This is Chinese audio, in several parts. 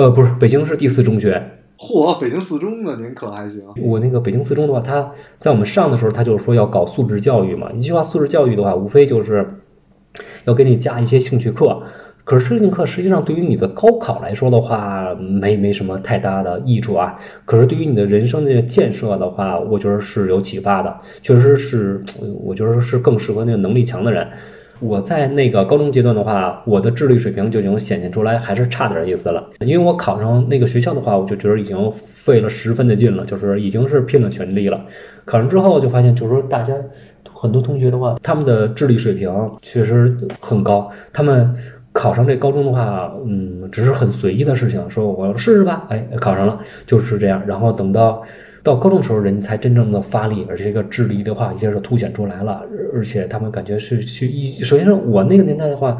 呃，不是，北京市第四中学。嚯，北京四中的您可还行？我那个北京四中的话，他在我们上的时候，他就是说要搞素质教育嘛。一句话，素质教育的话，无非就是要给你加一些兴趣课。可是兴趣课实际上对于你的高考来说的话，没没什么太大的益处啊。可是对于你的人生的建设的话，我觉得是有启发的，确实是，我觉得是更适合那个能力强的人。我在那个高中阶段的话，我的智力水平就已经显现出来，还是差点意思了。因为我考上那个学校的话，我就觉得已经费了十分的劲了，就是已经是拼了全力了。考上之后就发现，就是说大家很多同学的话，他们的智力水平确实很高。他们考上这高中的话，嗯，只是很随意的事情，说我试试吧，哎，考上了就是这样。然后等到。到高中的时候，人才真正的发力，而且这个智力的话，一下就凸显出来了。而且他们感觉是去一，首先是我那个年代的话，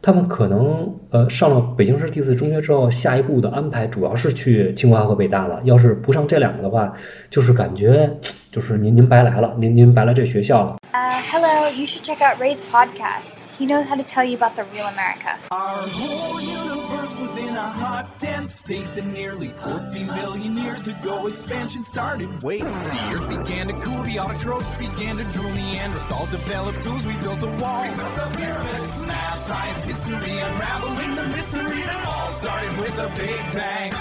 他们可能呃上了北京市第四中学之后，下一步的安排主要是去清华和北大了。要是不上这两个的话，就是感觉就是您您白来了，您您白来这学校了。Uh, hello, you should check out Ray's podcast. He knows how to tell you about the real America. Our whole universe was in a hot, dense state that nearly 14 billion years ago expansion started. Wait, the earth began to cool, the autotrophs began to drool, Neanderthals developed tools, we built a wall. We built the pyramids, math, science, history, unraveling the mystery that all started with a big bang.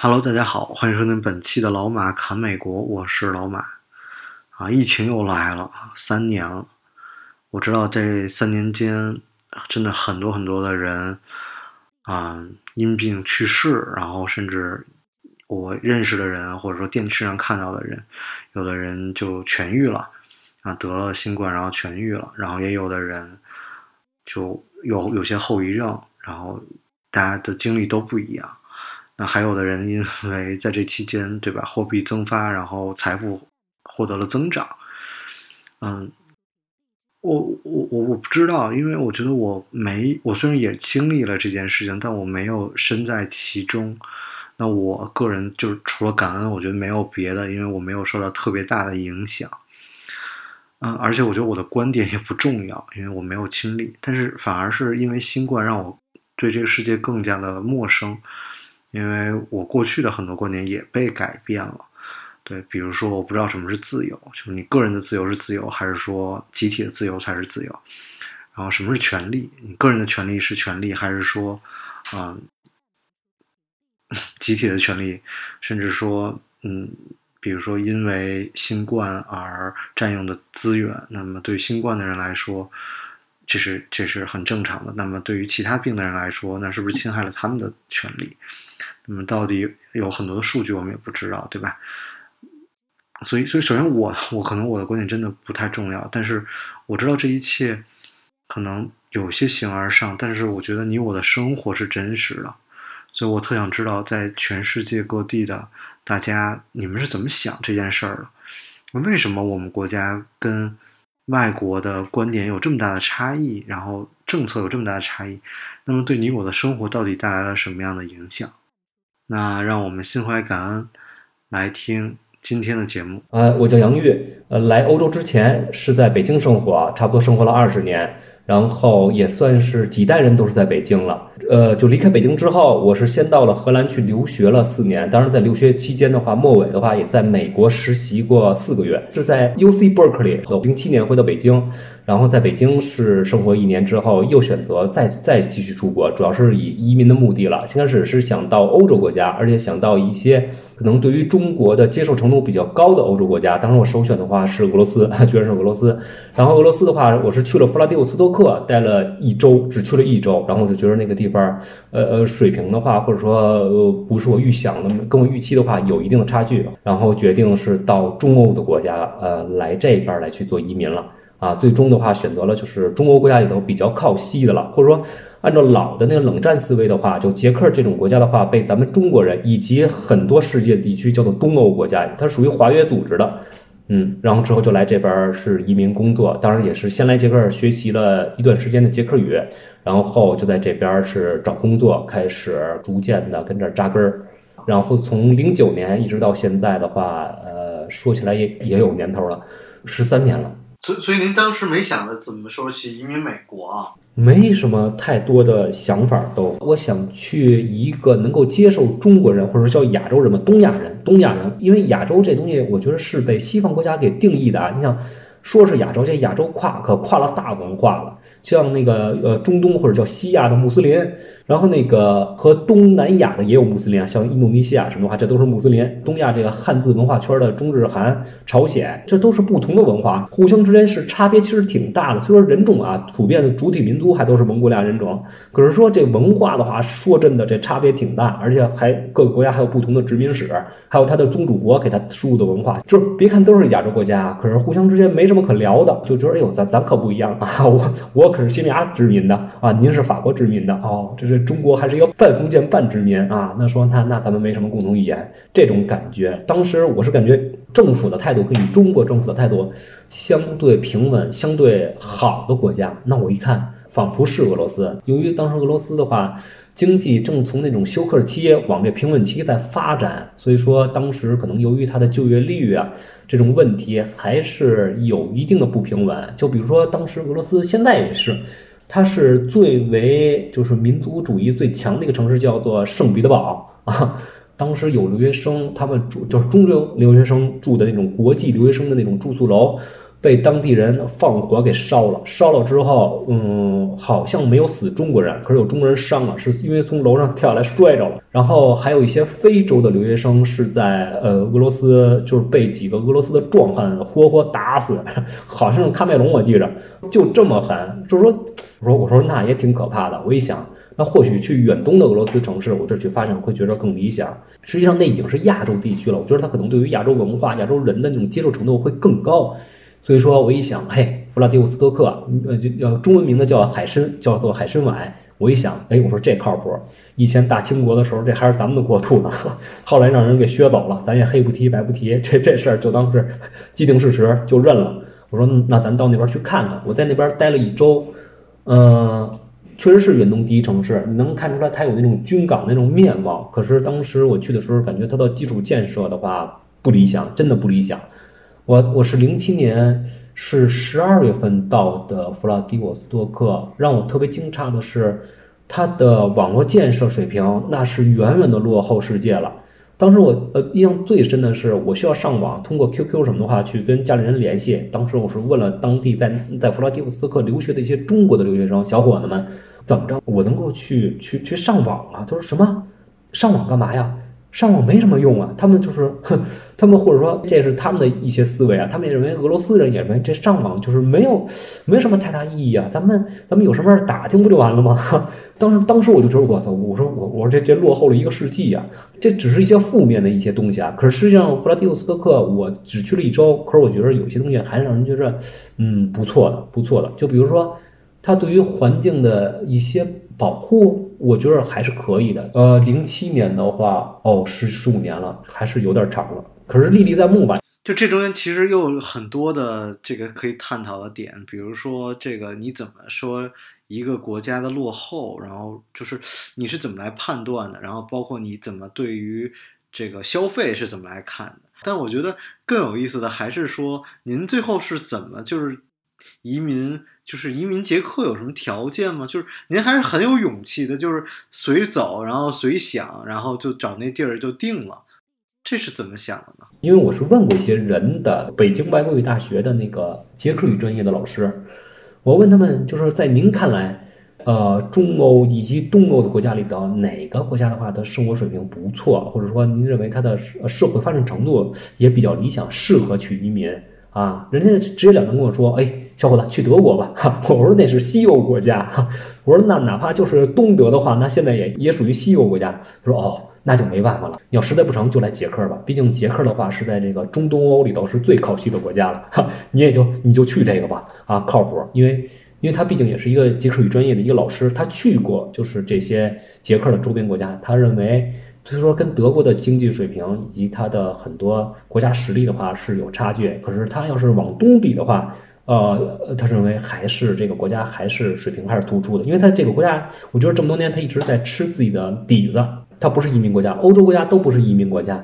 Hello，大家好，欢迎收听本期的老马侃美国，我是老马。 啊，疫情又来了，三年了。我知道这三年间，真的很多很多的人，啊，因病去世，然后甚至我认识的人，或者说电视上看到的人，有的人就痊愈了，啊，得了新冠，然后痊愈了，然后也有的人就有有些后遗症，然后大家的经历都不一样。那还有的人因为在这期间，对吧，货币增发，然后财富。获得了增长，嗯，我我我我不知道，因为我觉得我没，我虽然也经历了这件事情，但我没有身在其中。那我个人就是除了感恩，我觉得没有别的，因为我没有受到特别大的影响。嗯，而且我觉得我的观点也不重要，因为我没有亲历。但是反而是因为新冠让我对这个世界更加的陌生，因为我过去的很多观点也被改变了。对，比如说，我不知道什么是自由，就是你个人的自由是自由，还是说集体的自由才是自由？然后什么是权利？你个人的权利是权利，还是说，啊，集体的权利？甚至说，嗯，比如说因为新冠而占用的资源，那么对新冠的人来说，这是这是很正常的。那么对于其他病的人来说，那是不是侵害了他们的权利？那么到底有很多的数据我们也不知道，对吧？所以，所以首先我 我可能我的观点真的不太重要，但是我知道这一切可能有些形而上，但是我觉得你我的生活是真实的，所以我特想知道在全世界各地的大家你们是怎么想这件事儿的？为什么我们国家跟外国的观点有这么大的差异，然后政策有这么大的差异？那么对你我的生活到底带来了什么样的影响？那让我们心怀感恩来听。今天的节目，呃，我叫杨玉，呃，来欧洲之前是在北京生活，差不多生活了二十年，然后也算是几代人都是在北京了。呃，就离开北京之后，我是先到了荷兰去留学了四年，当然在留学期间的话，末尾的话也在美国实习过四个月，是在 U C Berkeley，和零七年回到北京。然后在北京是生活一年之后，又选择再再继续出国，主要是以移民的目的了。先开始是想到欧洲国家，而且想到一些可能对于中国的接受程度比较高的欧洲国家。当时我首选的话是俄罗斯，居然是俄罗斯。然后俄罗斯的话，我是去了弗拉迪沃斯托克，待了一周，只去了一周。然后我就觉得那个地方，呃呃，水平的话，或者说呃不是我预想的，跟我预期的话有一定的差距。然后决定是到中欧的国家，呃，来这边来去做移民了。啊，最终的话选择了就是中欧国家里头比较靠西的了，或者说按照老的那个冷战思维的话，就捷克这种国家的话，被咱们中国人以及很多世界地区叫做东欧国家，它属于华约组织的，嗯，然后之后就来这边是移民工作，当然也是先来捷克学习了一段时间的捷克语，然后就在这边是找工作，开始逐渐的跟这扎根儿，然后从零九年一直到现在的话，呃，说起来也也有年头了，十三年了。所以所以您当时没想着怎么说去移民美国啊？没什么太多的想法都，我想去一个能够接受中国人或者叫亚洲人嘛，东亚人，东亚人，因为亚洲这东西，我觉得是被西方国家给定义的啊。你想，说是亚洲，这亚洲跨可跨了大文化了。像那个呃中东或者叫西亚的穆斯林，然后那个和东南亚的也有穆斯林啊，像印度尼西亚什么的话，这都是穆斯林。东亚这个汉字文化圈的中日韩、朝鲜，这都是不同的文化，互相之间是差别其实挺大的。虽说人种啊，普遍的主体民族还都是蒙古利亚人种，可是说这文化的话，说真的这差别挺大，而且还各个国家还有不同的殖民史，还有它的宗主国给它输入的文化。就是别看都是亚洲国家啊，可是互相之间没什么可聊的，就觉得哎呦，咱咱可不一样。啊，我我。可是西班牙殖民的。啊，您是法国殖民的。哦，这是中国还是一个半封建半殖民啊？那说那那咱们没什么共同语言，这种感觉。当时我是感觉政府的态度跟中国政府的态度相对平稳、相对好的国家。那我一看，仿佛是俄罗斯。由于当时俄罗斯的话。经济正从那种休克期往这平稳期在发展，所以说当时可能由于它的就业率啊这种问题还是有一定的不平稳。就比如说当时俄罗斯现在也是，它是最为就是民族主义最强的一个城市，叫做圣彼得堡 啊。当时有留学生，他们住就是中留留学生住的那种国际留学生的那种住宿楼。被当地人放火给烧了，烧了之后，嗯，好像没有死中国人，可是有中国人伤了，是因为从楼上跳下来摔着了。然后还有一些非洲的留学生是在呃俄罗斯，就是被几个俄罗斯的壮汉活活打死，好像是喀麦隆，我记着，就这么狠。就是说，我说我说那也挺可怕的。我一想，那或许去远东的俄罗斯城市，我这去发展会觉得更理想。实际上那已经是亚洲地区了，我觉得他可能对于亚洲文化、亚洲人的那种接受程度会更高。所以说，我一想，嘿，弗拉迪沃斯托克，呃，就叫中文名字叫海参，叫做海参崴。我一想，哎，我说这靠谱。以前大清国的时候，这还是咱们的国土呢。后来让人给削走了，咱也黑不提白不提，这这事儿就当是既定事实，就认了。我说，那咱到那边去看看。我在那边待了一周，嗯，确实是远东第一城市，你能看出来它有那种军港那种面貌。可是当时我去的时候，感觉它的基础建设的话不理想，真的不理想。我我是零七年是十二月份到的弗拉迪沃斯托克，让我特别惊诧的是，它的网络建设水平那是远远的落后世界了。当时我呃印象最深的是，我需要上网，通过 QQ 什么的话去跟家里人联系。当时我是问了当地在在弗拉基夫斯克留学的一些中国的留学生小伙子们，怎么着我能够去去去上网啊？他说什么？上网干嘛呀？上网没什么用啊，他们就是，他们或者说这是他们的一些思维啊，他们也认为俄罗斯人也认为这上网就是没有，没什么太大意义啊，咱们咱们有什么事打听不就完了吗？当时当时我就觉得我操，我说我我说这这落后了一个世纪啊，这只是一些负面的一些东西啊，可是实际上弗拉迪沃斯托克我只去了一周，可是我觉得有些东西还是让人觉得嗯不错的不错的，就比如说它对于环境的一些。保护我觉得还是可以的。呃，零七年的话，哦，十十五年了，还是有点长了。可是历历在目吧。就这中间其实又有很多的这个可以探讨的点，比如说这个你怎么说一个国家的落后，然后就是你是怎么来判断的，然后包括你怎么对于这个消费是怎么来看的。但我觉得更有意思的还是说，您最后是怎么就是移民。就是移民捷克有什么条件吗？就是您还是很有勇气的，就是随走，然后随想，然后就找那地儿就定了。这是怎么想的呢？因为我是问过一些人的，北京外国语大学的那个捷克语专业的老师，我问他们，就是在您看来，呃，中欧以及东欧的国家里的，哪个国家的话，它生活水平不错，或者说您认为它的社会发展程度也比较理想，适合去移民啊？人家直截了当跟我说，哎。小伙子，去德国吧！我说那是西欧国家。我说那哪怕就是东德的话，那现在也也属于西欧国家。他说哦，那就没办法了。你要实在不成就来捷克吧，毕竟捷克的话是在这个中东欧里头是最靠西的国家了。你也就你就去这个吧，啊，靠谱。因为因为他毕竟也是一个捷克语专业的一个老师，他去过就是这些捷克的周边国家，他认为就是说跟德国的经济水平以及他的很多国家实力的话是有差距。可是他要是往东比的话，呃，他认为还是这个国家还是水平还是突出的，因为他这个国家，我觉得这么多年他一直在吃自己的底子，他不是移民国家，欧洲国家都不是移民国家，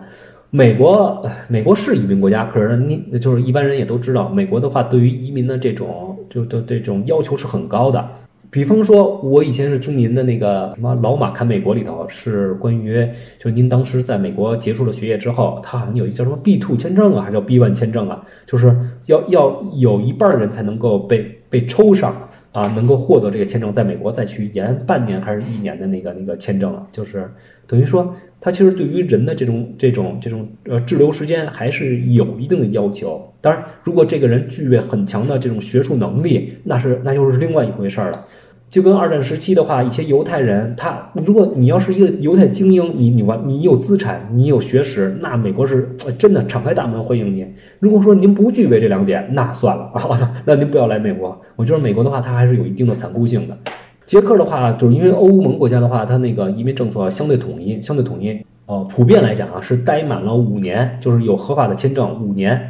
美国，美国是移民国家，可是你就是一般人也都知道，美国的话对于移民的这种就就这种要求是很高的。比方说，我以前是听您的那个什么《老马看美国》里头是关于，就是您当时在美国结束了学业之后，他好像有一叫什么 B two 签证啊，还是叫 B one 签证啊，就是要要有一半的人才能够被被抽上啊，能够获得这个签证，在美国再去延半年还是一年的那个那个签证啊，就是等于说，它其实对于人的这种这种这种呃滞留时间还是有一定的要求。当然，如果这个人具备很强的这种学术能力，那是那就是另外一回事儿了。就跟二战时期的话，一些犹太人，他如果你要是一个犹太精英，你你完你有资产，你有学识，那美国是真的敞开大门欢迎你。如果说您不具备这两点，那算了啊，那您不要来美国。我觉得美国的话，它还是有一定的残酷性的。捷克的话，就是因为欧盟国家的话，它那个移民政策相对统一，相对统一。呃，普遍来讲啊，是待满了五年，就是有合法的签证五年。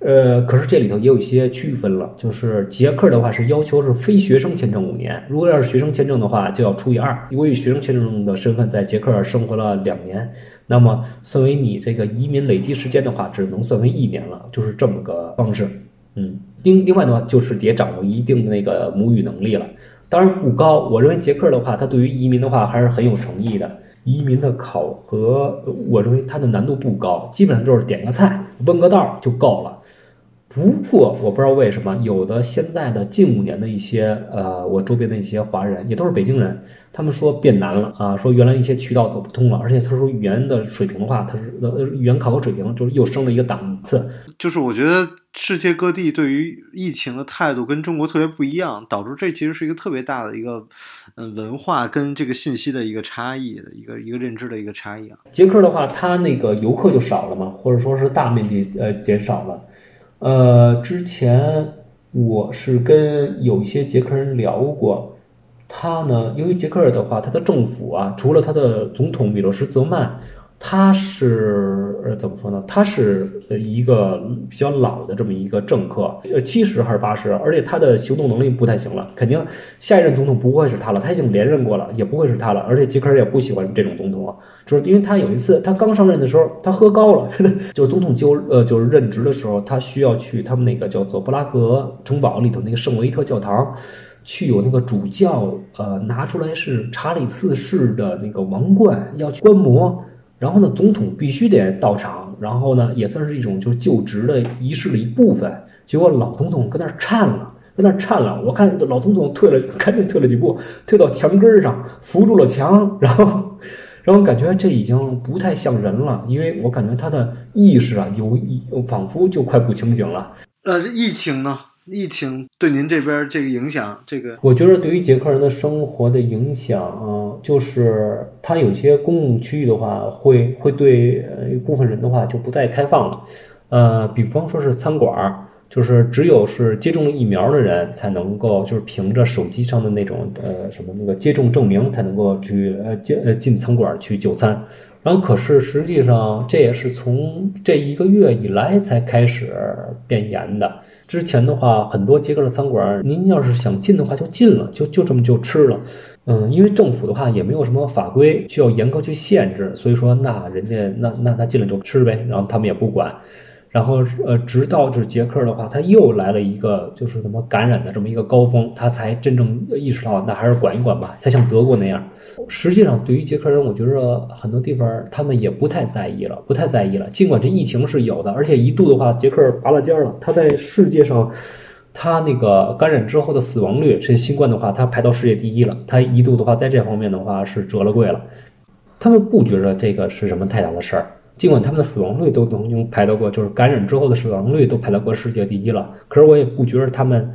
呃，可是这里头也有一些区分了，就是捷克的话是要求是非学生签证五年，如果要是学生签证的话，就要除以二。如果以学生签证的身份在捷克生活了两年，那么算为你这个移民累积时间的话，只能算为一年了，就是这么个方式。嗯，另另外的话，就是得掌握一定的那个母语能力了，当然不高。我认为捷克的话，它对于移民的话还是很有诚意的。移民的考核，我认为它的难度不高，基本上就是点个菜、问个道就够了。不过我不知道为什么，有的现在的近五年的一些呃，我周边的一些华人也都是北京人，他们说变难了啊，说原来一些渠道走不通了，而且他说语言的水平的话，他是呃语言考核水平就是又升了一个档次。就是我觉得世界各地对于疫情的态度跟中国特别不一样，导致这其实是一个特别大的一个嗯文化跟这个信息的一个差异的一个一个认知的一个差异啊。捷克的话，它那个游客就少了嘛，或者说是大面积呃减少了。呃，之前我是跟有一些捷克人聊过，他呢，因为捷克的话，他的政府啊，除了他的总统米洛什泽曼，他是呃怎么说呢？他是一个比较老的这么一个政客，呃七十还是八十，而且他的行动能力不太行了，肯定下一任总统不会是他了，他已经连任过了，也不会是他了，而且捷克尔也不喜欢这种总统啊，就是因为他有一次他刚上任的时候，他喝高了，就是总统就呃就是任职的时候，他需要去他们那个叫做布拉格城堡里头那个圣维特教堂。去有那个主教，呃，拿出来是查理四世的那个王冠，要去观摩。然后呢，总统必须得到场，然后呢，也算是一种就就职的仪式的一部分。结果老总统跟那儿颤了，跟那儿颤了。我看老总统退了，赶紧退了几步，退到墙根上，扶住了墙，然后，然后感觉这已经不太像人了，因为我感觉他的意识啊，有仿佛就快不清醒了。呃，疫情呢？疫情对您这边这个影响，这个我觉得对于捷克人的生活的影响啊，就是他有些公共区域的话，会会对呃一部分人的话就不再开放了。呃，比方说是餐馆儿，就是只有是接种疫苗的人才能够，就是凭着手机上的那种呃什么那个接种证明才能够去呃进呃进餐馆去就餐。然后可是实际上这也是从这一个月以来才开始变严的。之前的话，很多捷克的餐馆，您要是想进的话就进了，就就这么就吃了。嗯，因为政府的话也没有什么法规需要严格去限制，所以说那人家那那那进来就吃呗，然后他们也不管。然后呃，直到就是捷克的话，他又来了一个就是怎么感染的这么一个高峰，他才真正意识到那还是管一管吧，才像德国那样。实际上，对于捷克人，我觉得很多地方他们也不太在意了，不太在意了。尽管这疫情是有的，而且一度的话，捷克拔了尖了，他在世界上，他那个感染之后的死亡率，这新冠的话，他排到世界第一了。他一度的话，在这方面的话是折了贵了。他们不觉得这个是什么太大的事儿。尽管他们的死亡率都曾经排到过，就是感染之后的死亡率都排到过世界第一了，可是我也不觉得他们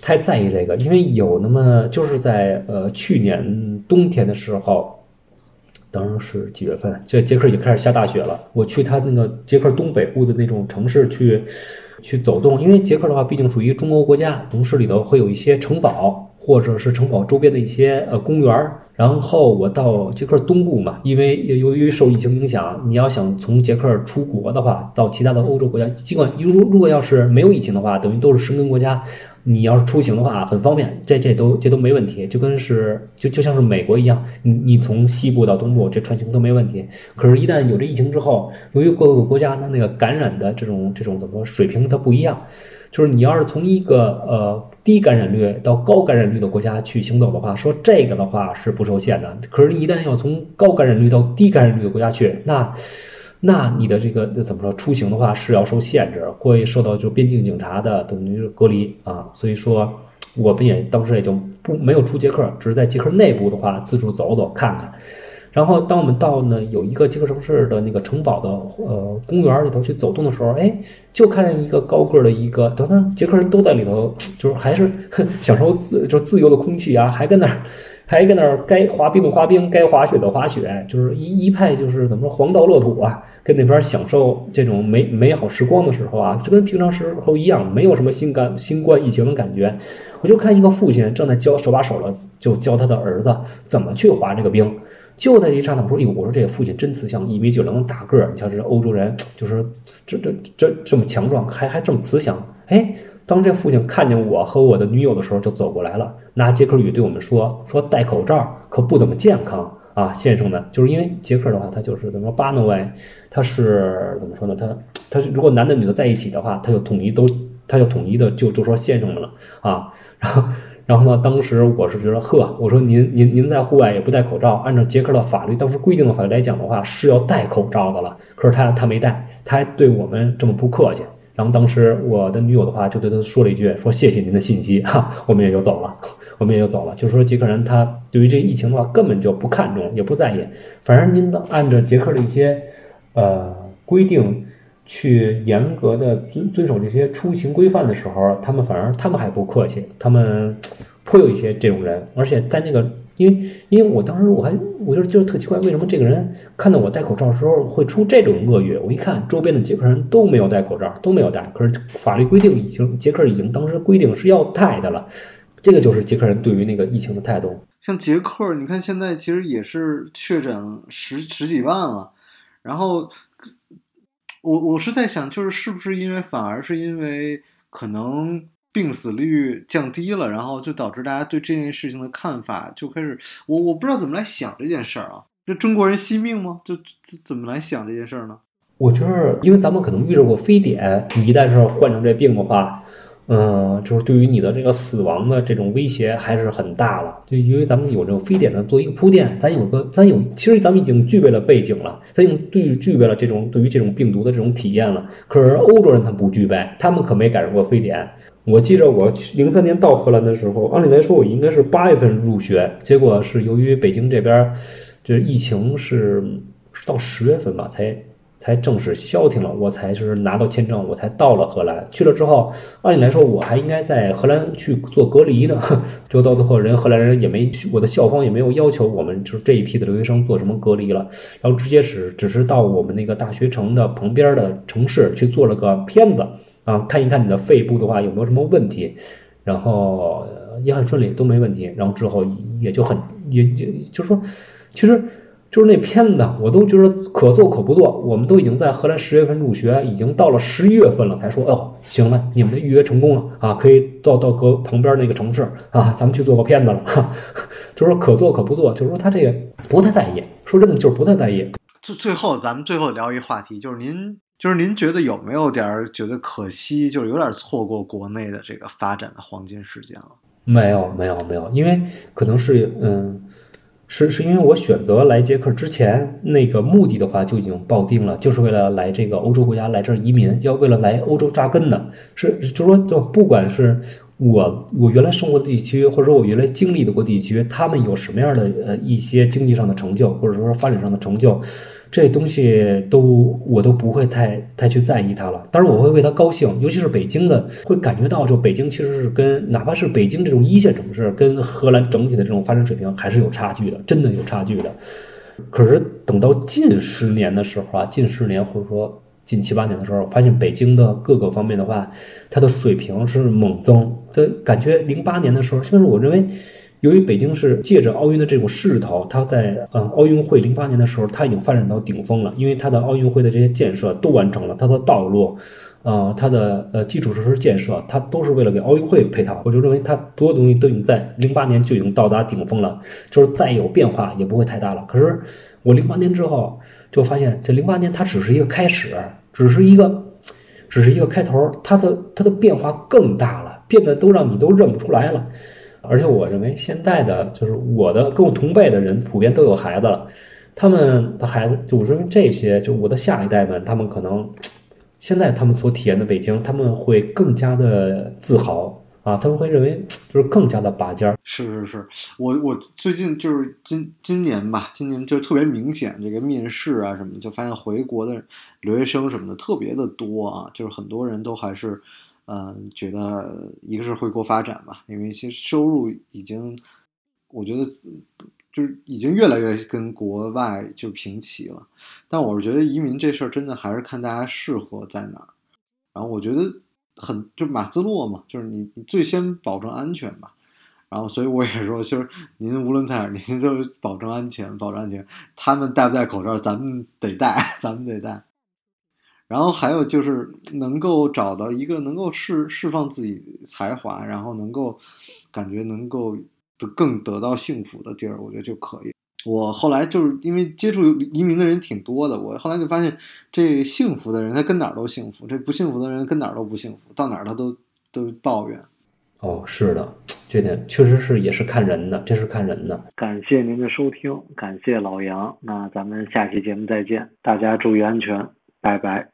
太在意这个，因为有那么就是在呃去年冬天的时候，当然是几月份，这捷克已经开始下大雪了。我去他那个捷克东北部的那种城市去去走动，因为捷克的话毕竟属于中欧国家，城市里头会有一些城堡。或者是城堡周边的一些呃公园儿，然后我到捷克东部嘛，因为由于受疫情影响，你要想从捷克出国的话，到其他的欧洲国家，尽管如如果要是没有疫情的话，等于都是申根国家，你要是出行的话很方便，这这都这都没问题，就跟是就就像是美国一样，你你从西部到东部这穿行都没问题。可是，一旦有这疫情之后，由于各个国家它那个感染的这种这种怎么说水平它不一样，就是你要是从一个呃低感染率到高感染率的国家去行走的话，说这个的话是不受限的。可是，一旦要从高感染率到低感染率的国家去，那那你的这个怎么说出行的话是要受限制，会受到就边境警察的等于是隔离啊。所以说，我们也当时也就不没有出捷克，只是在捷克内部的话自助走走看看。然后当我们到呢有一个捷克城市的那个城堡的呃公园里头去走动的时候，哎，就看见一个高个的一个，等等捷克人都在里头，就是还是享受自就自由的空气啊，还跟那儿。还跟那儿该滑冰的滑冰，该滑雪的滑雪，就是一一派就是怎么说黄道乐土啊，跟那边享受这种美美好时光的时候啊，就跟平常时候一样，没有什么新感新冠疫情的感觉。我就看一个父亲正在教手把手的就教他的儿子怎么去滑这个冰。就在这一刹那，我说：“哟，我说这个父亲真慈祥，一米九零大个儿，你瞧这欧洲人，就是这这这这么强壮，还还这么慈祥。”哎。当这父亲看见我和我的女友的时候，就走过来了，拿捷克语对我们说：“说戴口罩可不怎么健康啊，先生们。”就是因为捷克的话，他就是怎么说巴诺维，他是怎么说呢？他他是如果男的女的在一起的话，他就统一都，他就统一的就就说先生们了啊。然后然后呢，当时我是觉得呵，我说您您您在户外也不戴口罩，按照捷克的法律，当时规定的法律来讲的话是要戴口罩的了。可是他他没戴，他还对我们这么不客气。然后当时我的女友的话就对他说了一句：“说谢谢您的信息，哈，我们也就走了，我们也就走了。”就是说捷克人他对于这疫情的话根本就不看重，也不在意。反正您按照捷克的一些呃规定去严格的遵遵守这些出行规范的时候，他们反而他们还不客气，他们颇有一些这种人，而且在那个。因为，因为我当时我还，我就是就是特奇怪，为什么这个人看到我戴口罩的时候会出这种恶语？我一看，周边的捷克人都没有戴口罩，都没有戴。可是法律规定已经，捷克已经当时规定是要戴的了。这个就是捷克人对于那个疫情的态度。像捷克，你看现在其实也是确诊十十几万了。然后，我我是在想，就是是不是因为反而是因为可能。病死率降低了，然后就导致大家对这件事情的看法就开始，我我不知道怎么来想这件事儿啊，就中国人惜命吗？就怎怎么来想这件事儿呢？我觉得，因为咱们可能遇着过非典，你一旦是患上这病的话。嗯，就是对于你的这个死亡的这种威胁还是很大了。就因为咱们有这种非典的做一个铺垫，咱有个咱有，其实咱们已经具备了背景了，咱已经对具备了这种对于这种病毒的这种体验了。可是欧洲人他不具备，他们可没赶上过非典。我记着我零三年到荷兰的时候，按理来说我应该是八月份入学，结果是由于北京这边这疫情是是到十月份吧才。才正式消停了，我才就是拿到签证，我才到了荷兰。去了之后，按理来说，我还应该在荷兰去做隔离呢。就到最后，人荷兰人也没去，我的校方也没有要求我们，就是这一批的留学生做什么隔离了。然后直接只只是到我们那个大学城的旁边的城市去做了个片子啊，看一看你的肺部的话有没有什么问题，然后也很顺利，都没问题。然后之后也就很也也就是说，其实。就是那片子，我都觉得可做可不做。我们都已经在荷兰十月份入学，已经到了十一月份了，才说哦，行了，你们的预约成功了啊，可以到到隔旁边那个城市啊，咱们去做个片子了。就是说可做可不做，就是说他这个不太在意。说真的，就是不太在意。最最后，咱们最后聊一话题，就是您就是您觉得有没有点觉得可惜，就是有点错过国内的这个发展的黄金时间了？没有，没有，没有，因为可能是嗯。是是因为我选择来捷克之前，那个目的的话就已经抱定了，就是为了来这个欧洲国家来这儿移民，要为了来欧洲扎根的。是，就说就不管是我我原来生活的地区，或者说我原来经历的过地区，他们有什么样的呃一些经济上的成就，或者说发展上的成就。这东西都我都不会太太去在意它了，当然我会为它高兴，尤其是北京的，会感觉到就北京其实是跟哪怕是北京这种一线城市，跟荷兰整体的这种发展水平还是有差距的，真的有差距的。可是等到近十年的时候啊，近十年或者说近七八年的时候，发现北京的各个方面的话，它的水平是猛增。的感觉零八年的时候，甚至我认为。由于北京是借着奥运的这种势头，它在嗯奥运会零八年的时候，它已经发展到顶峰了。因为它的奥运会的这些建设都完成了，它的道路，呃，它的呃基础设施建设，它都是为了给奥运会配套。我就认为它所有东西都已经在零八年就已经到达顶峰了，就是再有变化也不会太大了。可是我零八年之后就发现，这零八年它只是一个开始，只是一个，只是一个开头，它的它的变化更大了，变得都让你都认不出来了。而且我认为现在的就是我的跟我同辈的人普遍都有孩子了，他们的孩子就我认为这些就我的下一代们，他们可能现在他们所体验的北京，他们会更加的自豪啊，他们会认为就是更加的拔尖儿。是是是，我我最近就是今今年吧，今年就特别明显，这个面试啊什么，就发现回国的留学生什么的特别的多啊，就是很多人都还是。嗯，觉得一个是回国发展吧，因为其实收入已经，我觉得就是已经越来越跟国外就平齐了。但我是觉得移民这事儿真的还是看大家适合在哪儿。然后我觉得很就马斯洛嘛，就是你你最先保证安全吧。然后所以我也说，就是您无论在哪儿，您就保证安全，保证安全。他们戴不戴口罩，咱们得戴，咱们得戴。然后还有就是能够找到一个能够释释放自己才华，然后能够感觉能够得更得到幸福的地儿，我觉得就可以。我后来就是因为接触移民的人挺多的，我后来就发现，这幸福的人他跟哪儿都幸福，这不幸福的人跟哪儿都不幸福，到哪儿他都都抱怨。哦，是的，这点确实是也是看人的，这是看人的。感谢您的收听，感谢老杨，那咱们下期节目再见，大家注意安全，拜拜。